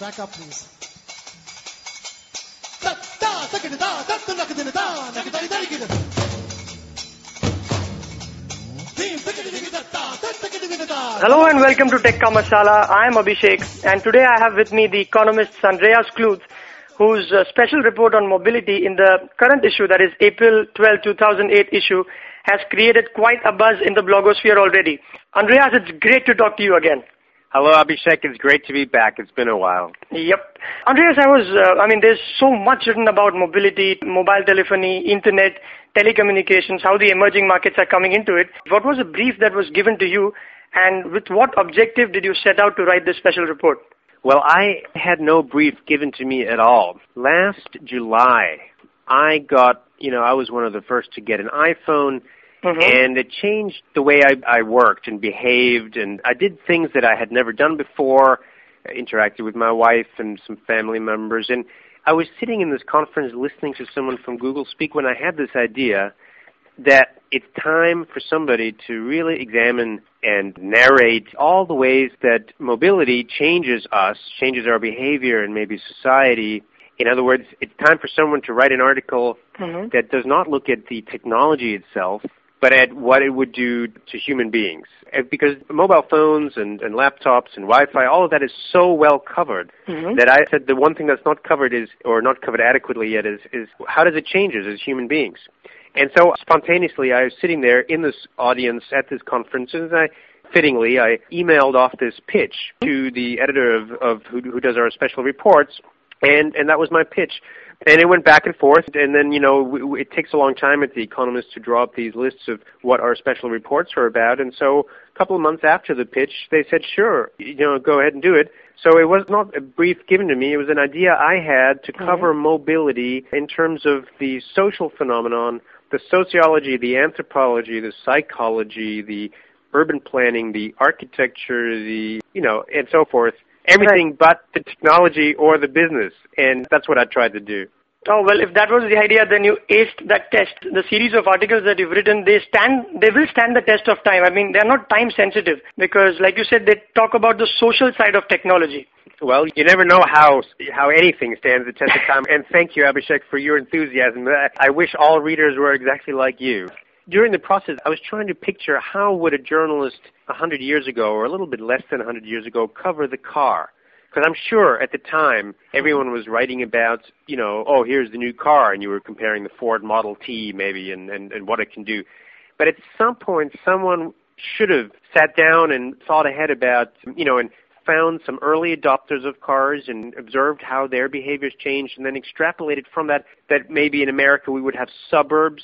Back up, please. Hello and welcome to Tech Kamasala. I am Abhishek and today I have with me the economist Andreas Kluth, whose special report on mobility in the current issue, that is April 12, 2008 issue, has created quite a buzz in the blogosphere already. Andreas, it's great to talk to you again. Hello, Abhishek. It's great to be back. It's been a while. Yep. Andreas, I was, uh, I mean, there's so much written about mobility, mobile telephony, internet, telecommunications, how the emerging markets are coming into it. What was the brief that was given to you and with what objective did you set out to write this special report? Well, I had no brief given to me at all. Last July, I got, you know, I was one of the first to get an iPhone Mm-hmm. And it changed the way I, I worked and behaved, and I did things that I had never done before. I interacted with my wife and some family members, and I was sitting in this conference listening to someone from Google speak when I had this idea that it's time for somebody to really examine and narrate all the ways that mobility changes us, changes our behavior and maybe society. In other words, it's time for someone to write an article mm-hmm. that does not look at the technology itself, but at what it would do to human beings. Because mobile phones and, and laptops and Wi-Fi, all of that is so well covered mm-hmm. that I said the one thing that's not covered is, or not covered adequately yet, is, is how does it change us as human beings? And so spontaneously, I was sitting there in this audience at this conference, and I fittingly, I emailed off this pitch to the editor of, of who, who does our special reports, and and that was my pitch and it went back and forth. And then you know it takes a long time at the economist to draw up these lists of what our special reports are about. And so a couple of months after the pitch they said sure you know go ahead and do it. So it was not a brief given to me. It was an idea i had to cover mm-hmm. mobility in terms of the social phenomenon the sociology the anthropology the psychology the urban planning the architecture the you know and so forth everything right. but the technology or the business. And that's what I tried to do. Oh well, if that was the idea, then you aced that test. The series of articles that you've written, they stand, they will stand the test of time. I mean, they're not time sensitive because, like you said, they talk about the social side of technology. Well, you never know how how anything stands the test of time. and thank you, Abhishek, for your enthusiasm. I wish all readers were exactly like you during the process, I was trying to picture how would a journalist a 100 years ago, or a little bit less than a 100 years ago, cover the car. Because I'm sure at the time everyone was writing about, you know, oh, here's the new car, and you were comparing the Ford Model T maybe and, and, and what it can do. But at some point, someone should have sat down and thought ahead about, you know, and found some early adopters of cars and observed how their behaviors changed and then extrapolated from that that maybe in America we would have suburbs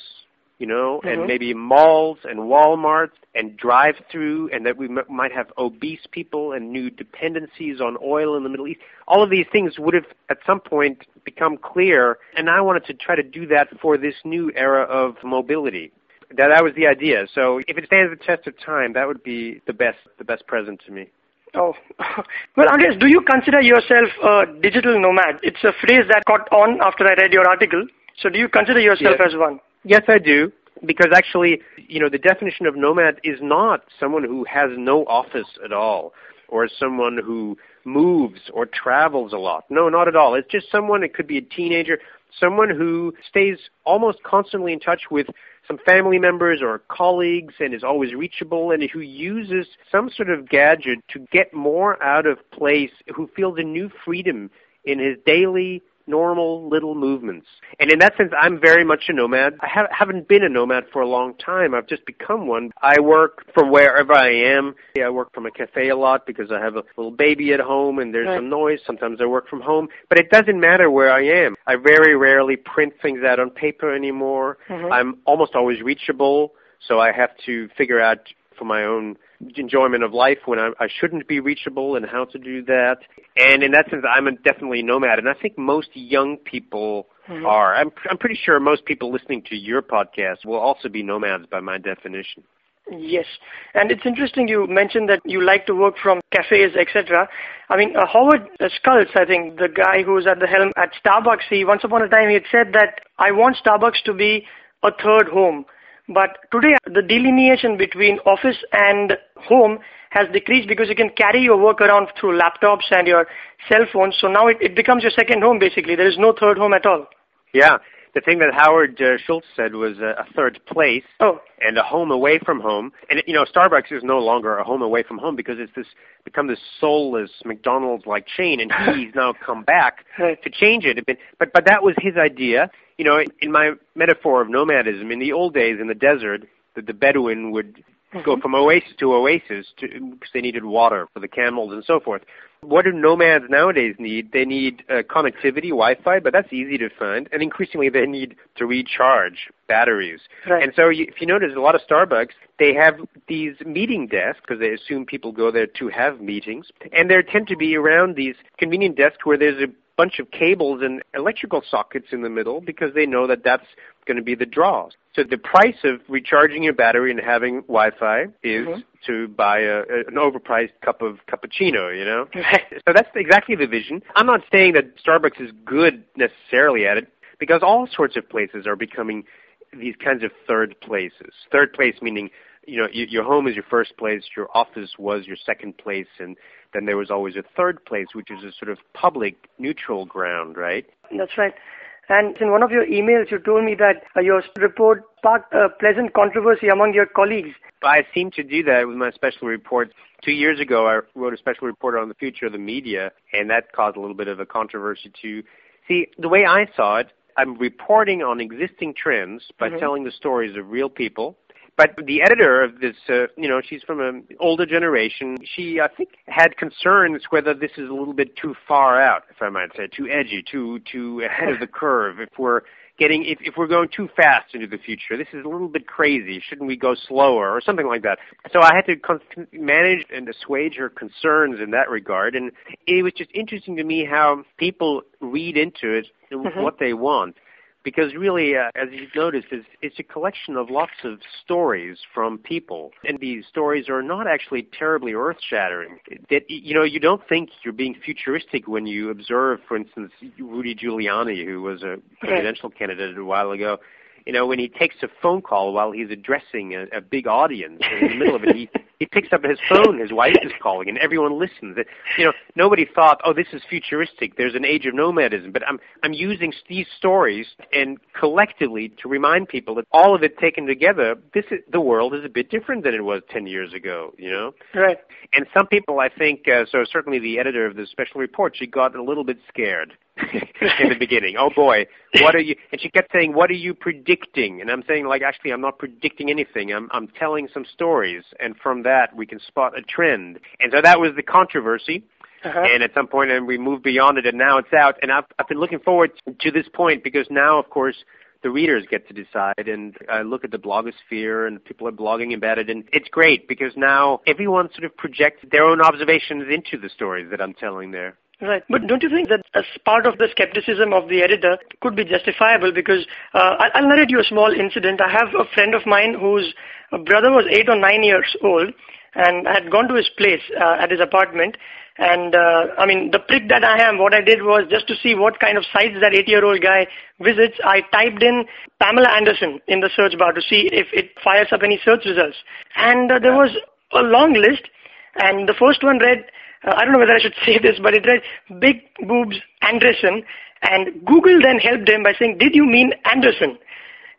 you know, mm-hmm. and maybe malls and Walmarts and drive-through, and that we m- might have obese people and new dependencies on oil in the Middle East. All of these things would have, at some point, become clear, and I wanted to try to do that for this new era of mobility. That, that was the idea. So if it stands the test of time, that would be the best, the best present to me. Oh, well, Andreas, do you consider yourself a digital nomad? It's a phrase that caught on after I read your article. So do you consider yourself yes. as one? Yes, I do. Because actually, you know, the definition of nomad is not someone who has no office at all or someone who moves or travels a lot. No, not at all. It's just someone, it could be a teenager, someone who stays almost constantly in touch with some family members or colleagues and is always reachable and who uses some sort of gadget to get more out of place, who feels a new freedom in his daily normal little movements. And in that sense, I'm very much a nomad. I have, haven't been a nomad for a long time. I've just become one. I work from wherever I am. I work from a cafe a lot because I have a little baby at home and there's right. some noise. Sometimes I work from home. But it doesn't matter where I am. I very rarely print things out on paper anymore. Mm-hmm. I'm almost always reachable. So I have to figure out for my own enjoyment of life when I, I shouldn't be reachable and how to do that. And in that sense, I'm a definitely nomad, and I think most young people mm-hmm. are. I'm, I'm pretty sure most people listening to your podcast will also be nomads by my definition. Yes, and it's interesting you mentioned that you like to work from cafes, etc. I mean, uh, Howard Schultz, I think, the guy who's at the helm at Starbucks, he once upon a time he had said that I want Starbucks to be a third home But today, the delineation between office and home has decreased because you can carry your work around through laptops and your cell phones. So now it, it becomes your second home, basically. There is no third home at all. Yeah. The thing that Howard uh, Schultz said was uh, a third place Oh, and a home away from home. And you know, Starbucks is no longer a home away from home because it's this become this soulless McDonald's-like chain, and he's now come back Right. to change it. But but that was his idea. You know, in my metaphor of nomadism, in the old days in the desert, the, the Bedouin would go from oasis to oasis because they needed water for the camels and so forth. What do nomads nowadays need? They need uh, connectivity, Wi-Fi, but that's easy to find, and increasingly they need to recharge batteries. Right. And so, you, if you notice, a lot of Starbucks they have these meeting desks because they assume people go there to have meetings, and there tend to be around these convenient desks where there's a bunch of cables and electrical sockets in the middle because they know that that's going to be the draw. So the price of recharging your battery and having Wi-Fi is Mhm. to buy a, an overpriced cup of cappuccino, you know? So that's exactly the vision. I'm not saying that Starbucks is good necessarily at it because all sorts of places are becoming these kinds of third places. Third place meaning, you know, your home is your first place, your office was your second place, and then there was always a third place, which is a sort of public, neutral ground, right? That's right. And in one of your emails, you told me that uh, your report sparked a pleasant controversy among your colleagues. I seem to do that with my special reports. Two years ago, I wrote a special report on the future of the media, and that caused a little bit of a controversy too. See, the way I saw it, I'm reporting on existing trends by Mhm. telling the stories of real people. But the editor of this, uh, you know, she's from an older generation. She, I think, had concerns whether this is a little bit too far out, if I might say, too edgy, too too ahead of the curve. If we're getting, if, if we're going too fast into the future, this is a little bit crazy. Shouldn't we go slower or something like that? So I had to con- manage and assuage her concerns in that regard. And it was just interesting to me how people read into it Mhm. what they want because really, uh, as you've noticed, it's, it's a collection of lots of stories from people, and these stories are not actually terribly earth-shattering. That you know, you don't think you're being futuristic when you observe, for instance, Rudy Giuliani, who was a presidential candidate a while ago. You know, when he takes a phone call while he's addressing a, a big audience, in the middle of it, he he picks up his phone. His wife is calling, and everyone listens. You know, nobody thought, "Oh, this is futuristic." There's an age of nomadism, but I'm I'm using these stories and collectively to remind people that all of it taken together, this is, the world is a bit different than it was ten years ago. You know, Right. and some people, I think, uh, so certainly the editor of the special report, she got a little bit scared in the beginning. Oh boy, what are you? And she kept saying, "What are you predicting?" And I'm saying, like, actually, I'm not predicting anything. I'm I'm telling some stories, and from that we can spot a trend. And so that was the controversy. Uh-huh. And at some point, and we moved beyond it, and now it's out. And I've I've been looking forward to this point because now, of course, the readers get to decide. And I look at the blogosphere, and people are blogging about it, and it's great because now everyone sort of projects their own observations into the stories that I'm telling there. Right. But don't you think that as part of the skepticism of the editor could be justifiable? Because uh, I'll narrate you a small incident. I have a friend of mine whose brother was eight or nine years old, and I had gone to his place uh, at his apartment. And uh, I mean, the prick that I am, what I did was just to see what kind of sites that eight-year-old guy visits. I typed in Pamela Anderson in the search bar to see if it fires up any search results. And uh, there was a long list, and the first one read uh, I don't know whether I should say this, but it read Big Boobs Anderson, and Google then helped him by saying, did you mean Anderson?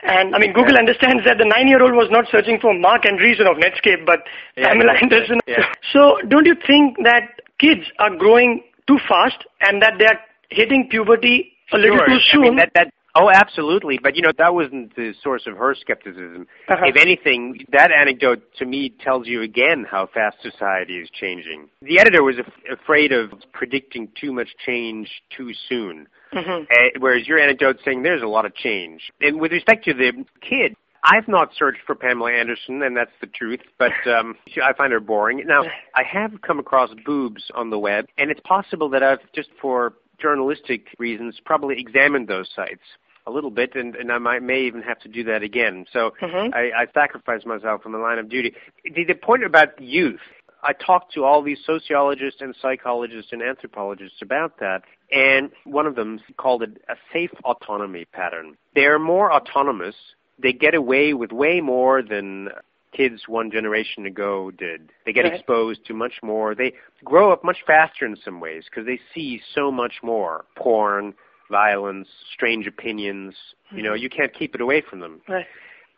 And I mean, Google understands that the nine-year-old was not searching for Marc Andreessen of Netscape, but Yeah, Pamela yeah, Anderson. yeah. So don't you think that kids are growing too fast and that they are hitting puberty a little Sure. too I soon? mean, that, that, oh, absolutely. But, you know, that wasn't the source of her skepticism. Uh-huh. If anything, that anecdote to me tells you again how fast society is changing. The editor was af- afraid of predicting too much change too soon. Mhm. Uh, whereas your anecdote saying there's a lot of change. And with respect to the kid, I've not searched for Pamela Anderson, and that's the truth, but um, I find her boring. Now, I have come across boobs on the web, and it's possible that I've, just for journalistic reasons, probably examined those sites a little bit, and, and I might, may even have to do that again. So Mhm. I, I sacrifice myself from the line of duty. The, the point about youth, I talked to all these sociologists and psychologists and anthropologists about that, and one of them called it a safe autonomy pattern. They're more autonomous they get away with way more than kids one generation ago did. They get Right. exposed to much more. They grow up much faster in some ways because they see so much more porn, violence, strange opinions. You know, hmm. you can't keep it away from them. Right.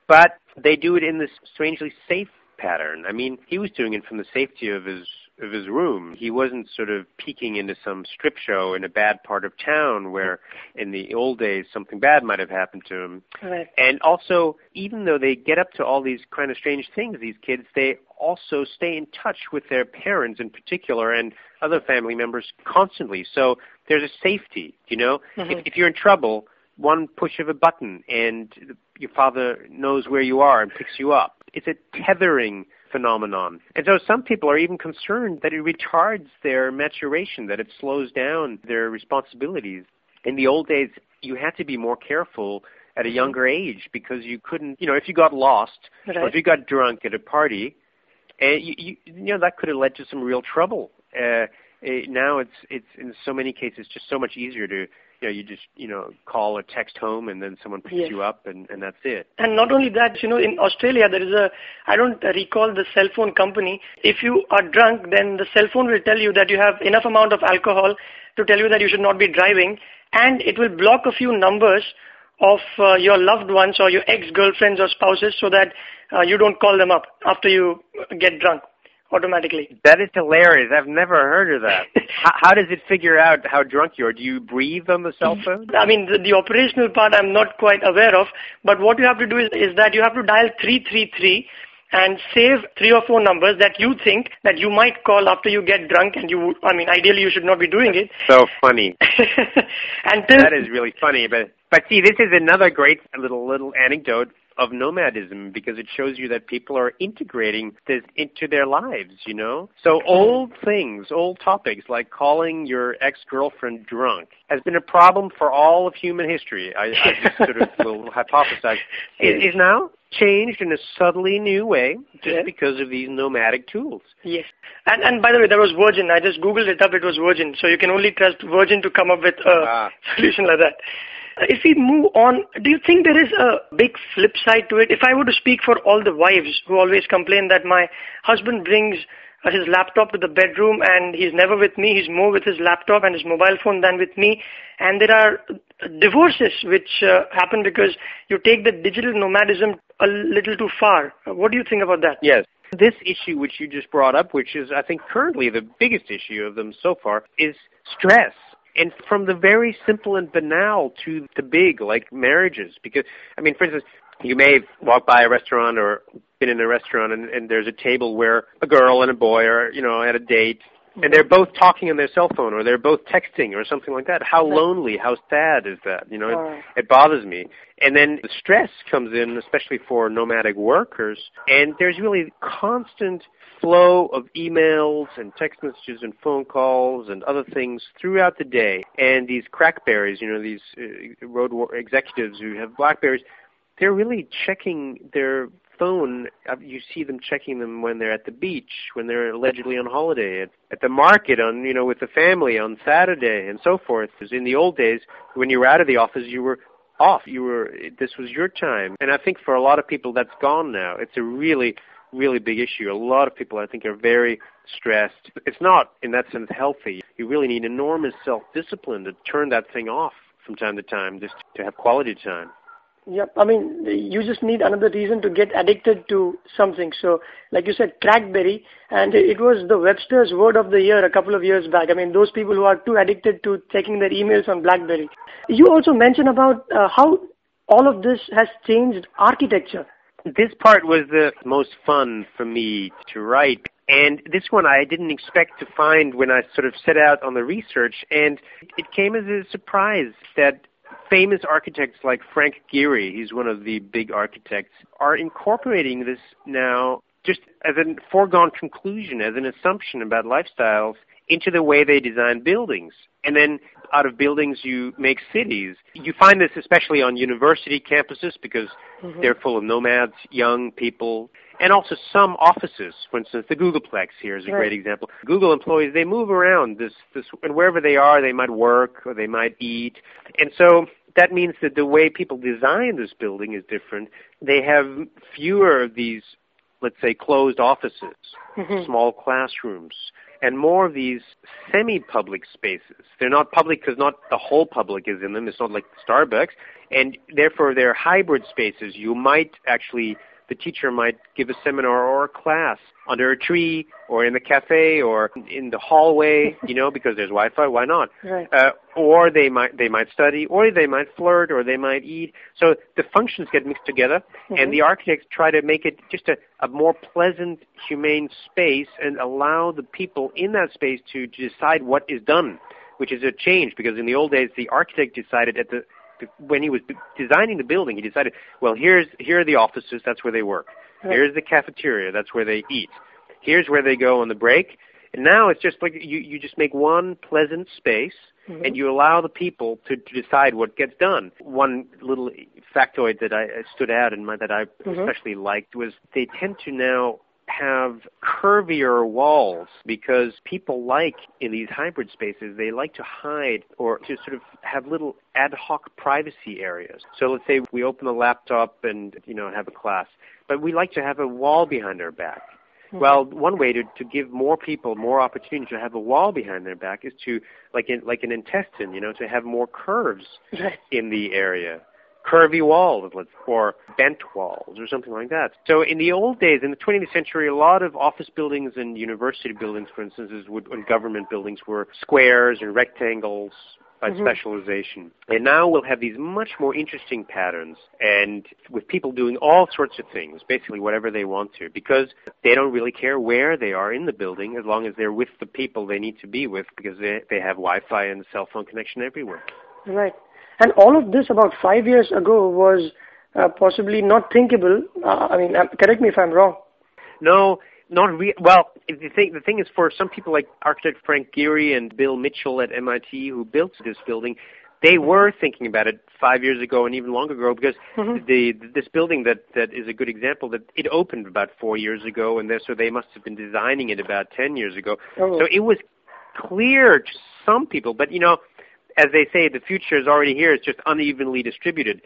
But they do it in this strangely safe pattern. I mean, he was doing it from the safety of his of his room. He wasn't sort of peeking into some strip show in a bad part of town where in the old days something bad might have happened to him. Right. And also, even though they get up to all these kind of strange things, these kids, they also stay in touch with their parents in particular and other family members constantly. So there's a safety, you know? Mhm. If, if you're in trouble, one push of a button and your father knows where you are and picks you up. It's a tethering phenomenon. And so some people are even concerned that it retards their maturation, that it slows down their responsibilities. In the old days, you had to be more careful at a younger age because you couldn't, you know, if you got lost or if you got drunk at a party, and you, you, you know, that could have led to some real trouble. Uh, eh, now it's it's in so many cases just so much easier to you know you just you know call or text home and then someone picks Yes. you up and and that's it. And not only that, you know, in Australia there is a, I don't recall the cell phone company. If you are drunk, then the cell phone will tell you that you have enough amount of alcohol to tell you that you should not be driving, and it will block a few numbers of uh, your loved ones or your ex-girlfriends or spouses so that uh, you don't call them up after you get drunk automatically. That is hilarious. I've never heard of that. how, how does it figure out how drunk you are? Do you breathe on the cell phone? I mean, the, the operational part I'm not quite aware of, but what you have to do is, is that you have to dial 333 and save three or four numbers that you think that you might call after you get drunk and you, I mean, ideally you should not be doing it. So funny. and That is really funny. But but see, this is another great little little anecdote of nomadism because it shows you that people are integrating this into their lives. You know, so old things, old topics like calling your ex girlfriend drunk has been a problem for all of human history. I, I just sort of will hypothesize it is now changed in a subtly new way just Yeah. because of these nomadic tools. Yes. And, and by the way, that was Virgin. I just Googled it up. It was Virgin. So you can only trust Virgin to come up with a Ah. solution like that. If we move on, do you think there is a big flip side to it? If I were to speak for all the wives who always complain that my husband brings uh, his laptop to the bedroom and he's never with me, he's more with his laptop and his mobile phone than with me. And there are divorces which uh, happen because you take the digital nomadism a little too far. What do you think about that? Yes. This issue which you just brought up, which is I think currently the biggest issue of them so far, is stress. And from the very simple and banal to the big, like marriages. Because, I mean, for instance, you may walk by a restaurant or been in a restaurant and, and there's a table where a girl and a boy are, you know, at a date and they're both talking on their cell phone or they're both texting or something like that. How lonely, how sad is that? You know, Oh. it, it bothers me. And then the stress comes in, especially for nomadic workers, and there's really constant flow of emails and text messages and phone calls and other things throughout the day. And these crackberries, you know, these uh, road war executives who have blackberries, they're really checking their phone. Uh, You see them checking them when they're at the beach, when they're allegedly on holiday, at, at the market, on you know, with the family on Saturday, and so forth. 'Cause in the old days, when you were out of the office, you were off. You were. This was your time, and I think for a lot of people, that's gone now. It's a really, really big issue. A lot of people, I think, are very stressed. It's not, in that sense, healthy. You really need enormous self-discipline to turn that thing off from time to time, just to have quality time. Yep. I mean, you just need another reason to get addicted to something. So, like you said, crackberry, and it was the Webster's Word of the Year a couple of years back. I mean, those people who are too addicted to checking their emails on BlackBerry. You also mentioned about uh, how all of this has changed architecture. This part was the most fun for me to write. And this one I didn't expect to find when I sort of set out on the research. And it came as a surprise that famous architects like Frank Gehry, he's one of the big architects, are incorporating this now just as a foregone conclusion, as an assumption about lifestyles into the way they design buildings. And then out of buildings you make cities. You find this especially on university campuses because they're full of nomads, young people, and also some offices. For instance, the Googleplex here is a Right. great example. Google employees, they move around this, this, and wherever they are, they might work or they might eat. And so that means that the way people design this building is different. They have fewer of these, let's say, closed offices, Mhm. small classrooms, and more of these semi-public spaces. They're not public because not the whole public is in them. It's not like Starbucks, and therefore they're hybrid spaces. You might actually, the teacher might give a seminar or a class under a tree or in the cafe or in the hallway, you know, because there's Wi-Fi. Why not? Right. Uh, or they might they might study, or they might flirt, or they might eat. So the functions get mixed together, Mhm. and the architects try to make it just a, a more pleasant, humane space, and allow the people in that space to decide what is done, which is a change because in the old days the architect decided at the when he was designing the building, he decided, well, here's here are the offices, that's where they work. Here's the cafeteria, that's where they eat. Here's where they go on the break. And now it's just like you, you just make one pleasant space Mhm. and you allow the people to, to decide what gets done. One little factoid that I stood out and my, that I Mhm. especially liked was they tend to now have curvier walls because people like in these hybrid spaces they like to hide or to sort of have little ad hoc privacy areas. So let's say we open a laptop and you know have a class, but we like to have a wall behind our back. Mhm. Well, one way to, to give more people more opportunity to have a wall behind their back is to, like in like an intestine, you know, to have more curves in the area, curvy walls, or bent walls, or something like that. So in the old days, in the 20th century, a lot of office buildings and university buildings, for instance, would, and government buildings were squares and rectangles by Mhm. specialization. And now we'll have these much more interesting patterns, and with people doing all sorts of things, basically whatever they want to, because they don't really care where they are in the building as long as they're with the people they need to be with, because they they have Wi-Fi and cell phone connection everywhere. Right. And all of this about five years ago was uh, possibly not thinkable. Uh, I mean, uh, correct me if I'm wrong. No, not re- well. The thing, the thing is, for some people like architect Frank Gehry and Bill Mitchell at MIT, who built this building, they were thinking about it five years ago and even longer ago because Mhm. the this building that that is a good example that it opened about four years ago, and so they must have been designing it about ten years ago. Oh. So it was clear to some people, but you know. As they say, the future is already here. It's just unevenly distributed.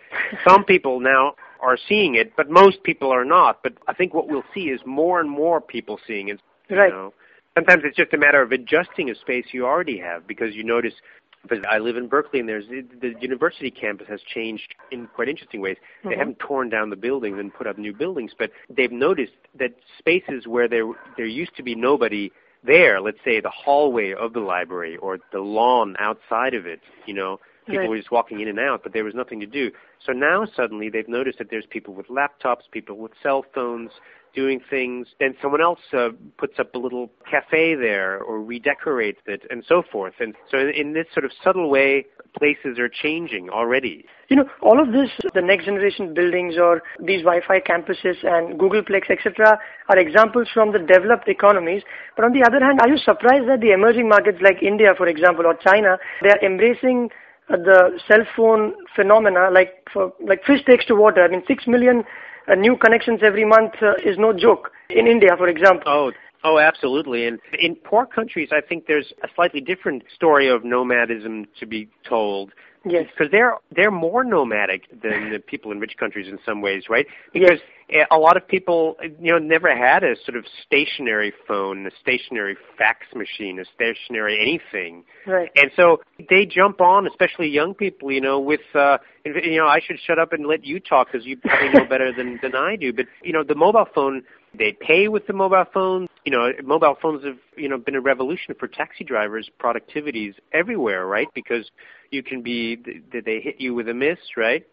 Some people now are seeing it, but most people are not. But I think what we'll see is more and more people seeing it. you Right. know. Sometimes it's just a matter of adjusting a space you already have because you notice. Because I live in Berkeley, and there's the university campus has changed in quite interesting ways. They Mhm. haven't torn down the buildings and put up new buildings, but they've noticed that spaces where there there used to be nobody there, let's say the hallway of the library or the lawn outside of it, you know, people Right. were just walking in and out, but there was nothing to do. So now suddenly they've noticed that there's people with laptops, people with cell phones doing things. Then someone else uh, puts up a little cafe there or redecorates it and so forth. And so in, this sort of subtle way, places are changing already. You know, all of this, the next generation buildings or these Wi-Fi campuses and Googleplex, etc., are examples from the developed economies. But on the other hand, are you surprised that the emerging markets like India, for example, or China, they are embracing uh, the cell phone phenomena like for like fish takes to water? I mean, six million uh, new connections every month uh, is no joke in India, for example. Oh, oh, absolutely. And in poor countries, I think there's a slightly different story of nomadism to be told. Yes. Because they're they're more nomadic than the people in rich countries in some ways, right? Because eh, a lot of people, you know, never had a sort of stationary phone, a stationary fax machine, a stationary anything. Right. And so they jump on, especially young people, you know, with, uh, you know, I should shut up and let you talk because you probably know better than, than I do. But, you know, the mobile phone, they pay with the mobile phones. You know, mobile phones have, you know, been a revolution for taxi drivers' productivities everywhere, right? Because you can be, did they hit you with a miss, right?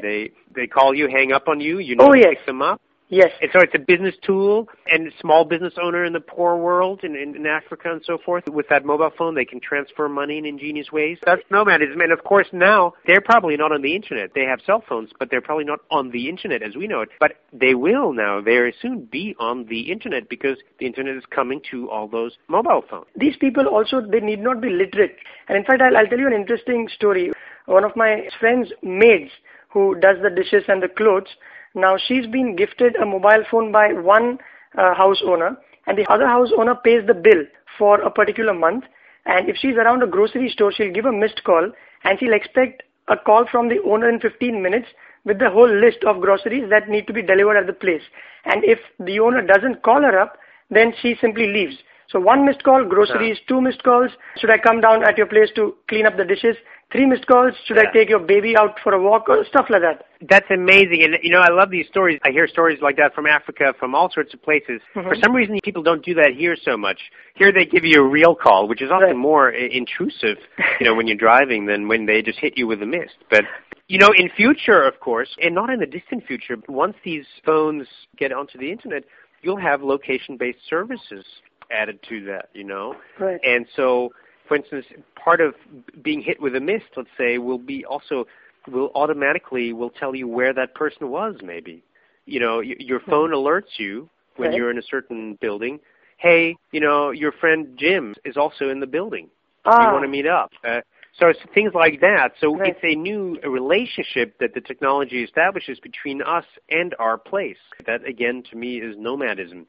They, they call you, hang up on you, you know, Oh, to yes. pick them up. Yes. And so it's a business tool and small business owner in the poor world in, in, in Africa and so forth. With that mobile phone, they can transfer money in ingenious ways. That's nomadism. And of course now, they're probably not on the internet. They have cell phones, but they're probably not on the internet as we know it. But they will now very soon be on the internet because the internet is coming to all those mobile phones. these people also they need not be literate and in fact I'll, I'll tell you an interesting story one of my friends maids who does the dishes and the clothes now she's been gifted a mobile phone by one uh, house owner and the other house owner pays the bill for a particular month and if she's around a grocery store she'll give a missed call and she'll expect a call from the owner in 15 minutes with the whole list of groceries that need to be delivered at the place. And if the owner doesn't call her up, then she simply leaves. So one missed call, groceries, two missed calls. Should I come down at your place to clean up the dishes? Three missed calls. Should Yeah. I take your baby out for a walk? Or stuff like that. That's amazing. And, you know, I love these stories. I hear stories like that from Africa, from all sorts of places. Mhm. For some reason, people don't do that here so much. Here they give you a real call, which is often Right. more intrusive, you know, when you're driving than when they just hit you with a mist. But, you know, in future, of course, and not in the distant future, once these phones get onto the internet, you'll have location-based services added to that, you know? Right. And so, for instance, part of being hit with a mist, let's say, will be also will automatically will tell you where that person was. Maybe, you know, y- your phone alerts you when Right. you're in a certain building. Hey, you know, your friend Jim is also in the building. Ah, You want to meet up. Uh, so it's things like that. So Right. it's a new relationship that the technology establishes between us and our place. That again, to me, is nomadism.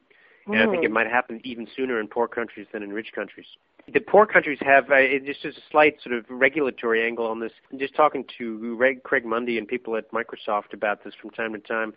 And I think Hmm. it might happen even sooner in poor countries than in rich countries. The poor countries have uh, just a slight sort of regulatory angle on this. I'm just talking to Craig Mundie and people at Microsoft about this from time to time.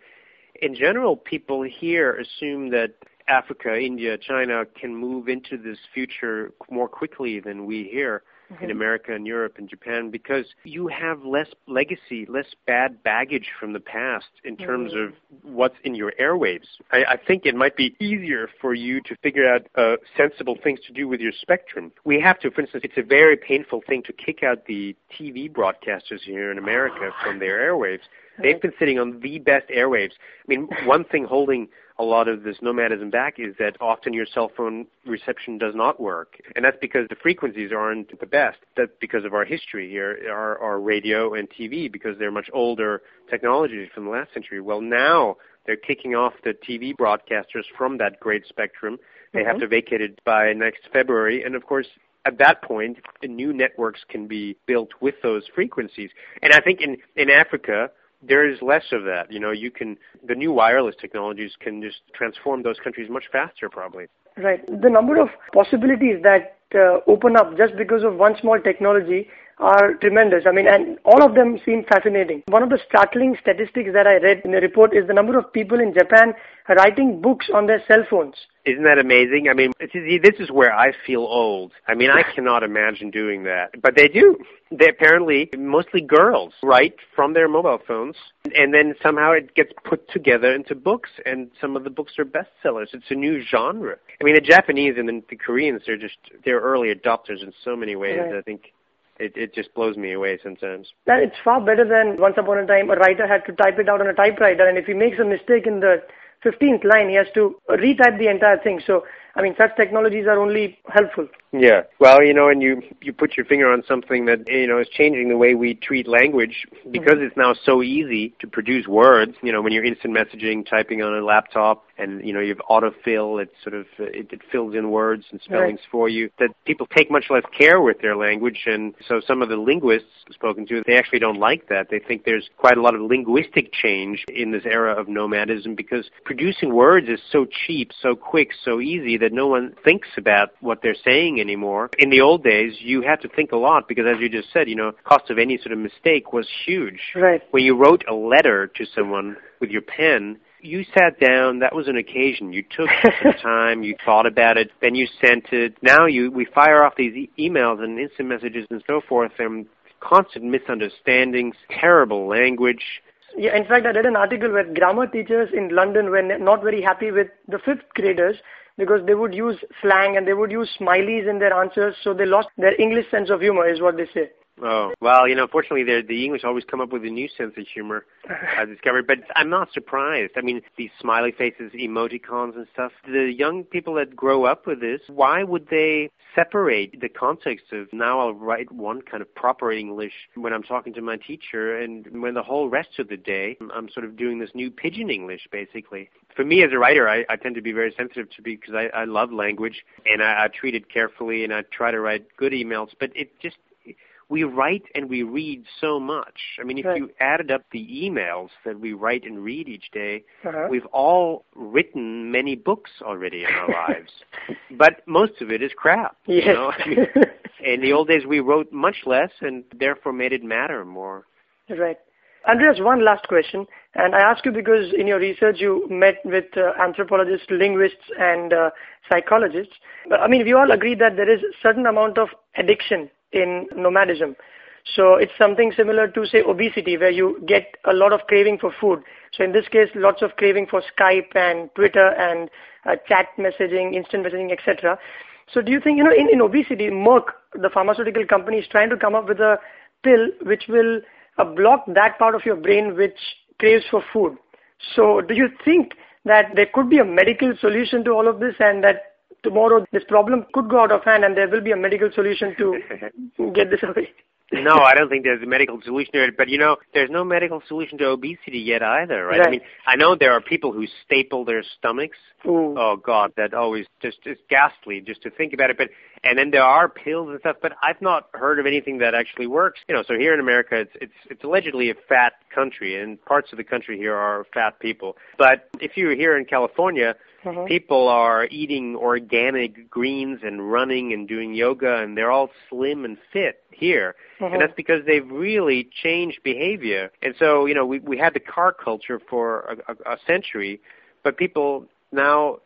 In general, people here assume that Africa, India, China can move into this future more quickly than we here in America and Europe and Japan because you have less legacy, less bad baggage from the past in terms of what's in your airwaves. I, I think it might be easier for you to figure out uh, sensible things to do with your spectrum. We have to, for instance, it's a very painful thing to kick out the TV broadcasters here in America from their airwaves. They've been sitting on the best airwaves. I mean, one thing holding a lot of this nomadism back is that often your cell phone reception does not work. And that's because the frequencies aren't the best. That's because of our history here, our, our radio and TV, because they're much older technologies from the last century. Well, now they're kicking off the TV broadcasters from that great spectrum. They have mm-hmm. to vacate it by next February. And of course, at that point, new networks can be built with those frequencies. And I think in, in Africa, there is less of that. You know, you can the new wireless technologies can just transform those countries much faster, probably. Right. The number of possibilities that uh, open up just because of one small technology are tremendous. I mean, and all of them seem fascinating. One of the startling statistics that I read in the report is the number of people in Japan writing books on their cell phones. Isn't that amazing? I mean, this is where I feel old. I mean, I cannot imagine doing that, but they do. They apparently, mostly girls, write from their mobile phones, and then somehow it gets put together into books, and some of the books are bestsellers. It's a new genre. I mean, the Japanese and the, the Koreans, they're just, they're early adopters in so many ways. Right. I think it, it just blows me away sometimes. That it's far better than once upon a time a writer had to type it out on a typewriter, and if he makes a mistake in the 15th line, he has to retype the entire thing. So, I mean, such technologies are only helpful. Yeah. Well, you know, and you you put your finger on something that you know is changing the way we treat language because it's now so easy to produce words. You know, when you're instant messaging, typing on a laptop, and you know you have autofill, it sort of it, it fills in words and spellings for you. That people take much less care with their language, and so some of the linguists spoken to, they actually don't like that. They think there's quite a lot of linguistic change in this era of nomadism because producing words is so cheap, so quick, so easy that no one thinks about what they're saying anymore. In the old days, you had to think a lot because, as you just said, you know, cost of any sort of mistake was huge. Right. When you wrote a letter to someone with your pen, you sat down. That was an occasion. You took some time. You thought about it. Then you sent it. Now you we fire off these e- emails and instant messages and so forth, and constant misunderstandings, terrible language. Yeah, in fact, I read an article where grammar teachers in London were not very happy with the fifth graders because they would use slang and they would use smileys in their answers, so they lost their English sense of humor, is what they say. Oh well, you know, fortunately, the the English always come up with a new sense of humor. Uh, I discovered, but I'm not surprised. I mean, these smiley faces, emoticons, and stuff. The young people that grow up with this, why would they separate the context of now I'll write one kind of proper English when I'm talking to my teacher, and when the whole rest of the day I'm sort of doing this new pidgin English, basically. For me as a writer, I, I tend to be very sensitive to because I, I love language and I, I treat it carefully and I try to write good emails, but it just we write and we read so much. I mean, if Right. you added up the emails that we write and read each day, Uh-huh. we've all written many books already in our lives. But most of it is crap. You know? I mean, in the old days, we wrote much less, and therefore made it matter more. Right. Andreas, one last question, and I ask you because in your research you met with uh, anthropologists, linguists, and uh, psychologists. But, I mean, we all agree that there is a certain amount of addiction in nomadism. So it's something similar to, say, obesity, where you get a lot of craving for food. So in this case, lots of craving for Skype and Twitter and uh, chat messaging, instant messaging, etc. So do you think, you know, in, in obesity, Merck, the pharmaceutical company, is trying to come up with a pill which will uh, block that part of your brain which craves for food. So do you think that there could be a medical solution to all of this and that tomorrow this problem could go out of hand and there will be a medical solution to get this away? no, I don't think there's a medical solution to it. But you know, there's no medical solution to obesity yet either, right? right. I mean, I know there are people who staple their stomachs. Ooh. Oh God, that always just is ghastly just to think about it. But and then there are pills and stuff, but I've not heard of anything that actually works. You know, so here in America, it's it's it's allegedly a fat country, and parts of the country here are fat people. But if you're here in California, Mhm. people are eating organic greens and running and doing yoga, and they're all slim and fit here. Mhm. And that's because they've really changed behavior. And so, you know, we we had the car culture for a, a, a century, but people now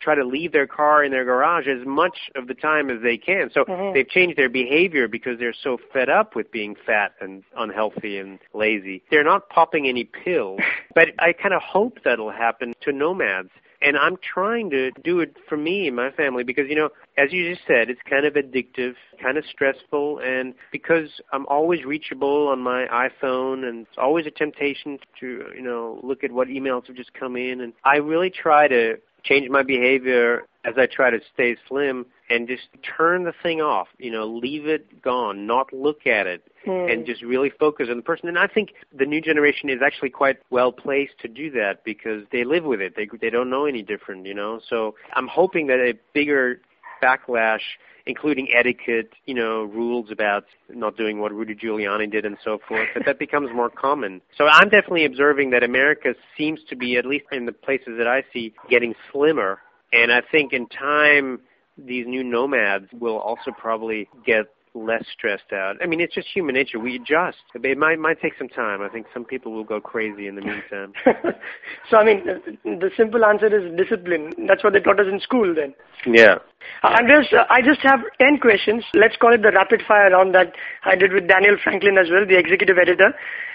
try to leave their car in their garage as much of the time as they can. So Mhm. they've changed their behavior because they're so fed up with being fat and unhealthy and lazy. They're not popping any pills, but I kind of hope that'll happen to nomads. And I'm trying to do it for me and my family because, you know, as you just said, it's kind of addictive, kind of stressful, and because I'm always reachable on my iPhone and it's always a temptation to, you know, look at what emails have just come in. And I really try to change my behavior as I try to stay slim and just turn the thing off, you know, leave it gone, not look at it, Hmm. and just really focus on the person. And I think the new generation is actually quite well placed to do that because they live with it. They they don't know any different, you know. So I'm hoping that a bigger backlash, including etiquette, you know, rules about not doing what Rudy Giuliani did and so forth, that that becomes more common. So I'm definitely observing that America seems to be, at least in the places that I see, getting slimmer. And I think in time, these new nomads will also probably get less stressed out. I mean, it's just human nature. We adjust. It might might take some time. I think some people will go crazy in the meantime. so I mean, the simple answer is discipline. That's what they taught us in school then. yeah. Uh, Andreas, uh, I just have 10 questions. Let's call it the rapid fire round that I did with Daniel Franklin as well, the executive editor.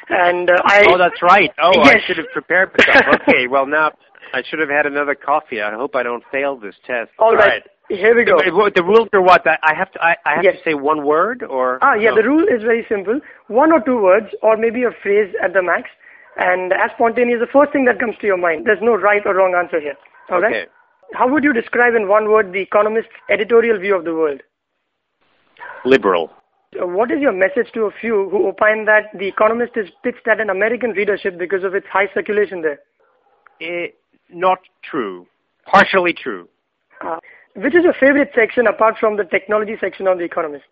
And uh, I. Oh, that's right. Oh, Yes. I should have prepared for that. Okay, well now I should have had another coffee. I hope I don't fail this test. All right. Here we go. The, the rules are what? I have to. I, I have Yes. to say one word or. Ah, yeah, no? the rule is very simple. One or two words, or maybe a phrase at the max. And as spontaneous, the first thing that comes to your mind. There's no right or wrong answer here. All right? Okay. How would you describe in one word the Economist's editorial view of the world? Liberal. Uh, What is your message to a few who opine that The Economist is pitched at an American readership because of its high circulation there? Eh, not true. Partially true. Uh, which is your favorite section apart from the technology section on The Economist?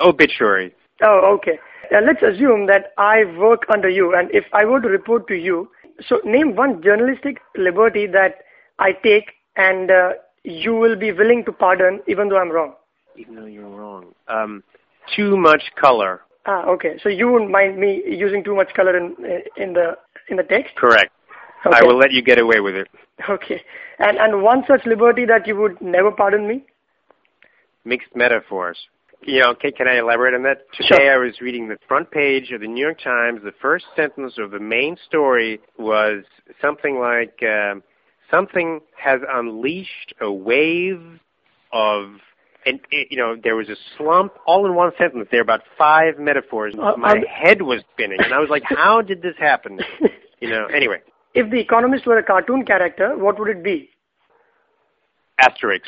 Obituary. Oh, okay. Uh, let's assume that I work under you, and if I were to report to you, so name one journalistic liberty that I take and uh, you will be willing to pardon even though I'm wrong. Even though you're wrong. Um, too much color. Ah, okay. So you wouldn't mind me using too much color in in the in the text? Correct. Okay. I will let you get away with it. Okay. And and one such liberty that you would never pardon me? Mixed metaphors. You know, can, can I elaborate on that? Sure. Today I was reading the front page of the New York Times. The first sentence of the main story was something like, um, something has unleashed a wave of, and it, you know, there was a slump, all in one sentence. There about five metaphors. Uh, My um, head was spinning, and I was like, how did this happen? You know, anyway, If the Economist were a cartoon character, what would it be? Asterix.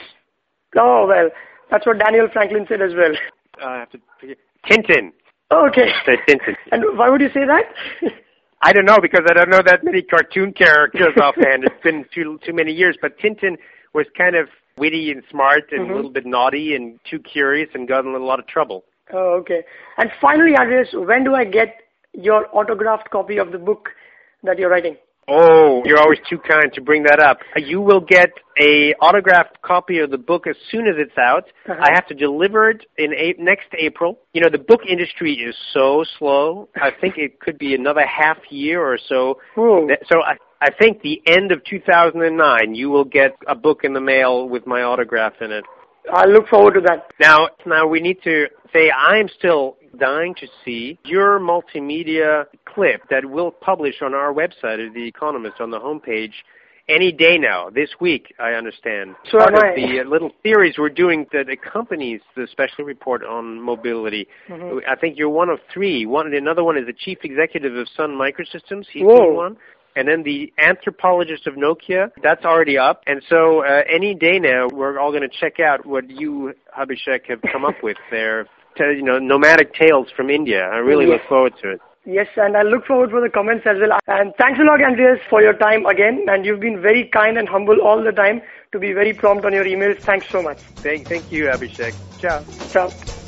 Oh well, that's what Daniel Franklin said as well. Uh, I have to, Tintin. Okay. Tintin. And why would you say that? I don't know because I don't know that many cartoon characters offhand. It's been too too many years. But Tintin was kind of witty and smart and Mhm. a little bit naughty and too curious and got in a lot of trouble. Oh, okay. And finally, Andreas, when do I get your autographed copy of the book that you're writing? Oh, you're always too kind to bring that up. You will get a autographed copy of the book as soon as it's out. Uh-huh. I have to deliver it in a- next April. You know, the book industry is so slow. I think it could be another half year or so. Ooh. So I, I think the end of 2009, you will get a book in the mail with my autograph in it. I look forward to that. Now, now we need to say I'm still dying to see your multimedia clip that we'll publish on our website at The Economist on the homepage any day now, this week, I understand. So Part am of the uh, little series we're doing that accompanies the special report on mobility. Mhm. I think you're one of three. One, another one is the chief executive of Sun Microsystems. He's Whoa. one. And then the anthropologist of Nokia, that's already up. And so uh, any day now, we're all going to check out what you, Abhishek, have come up with there. You know, nomadic tales from India. I really Yes. look forward to it. Yes, and I look forward for the comments as well. And thanks a lot, Andreas, for your time again. And you've been very kind and humble all the time to be very prompt on your emails. Thanks so much. Thank, thank you, Abhishek. Ciao. Ciao.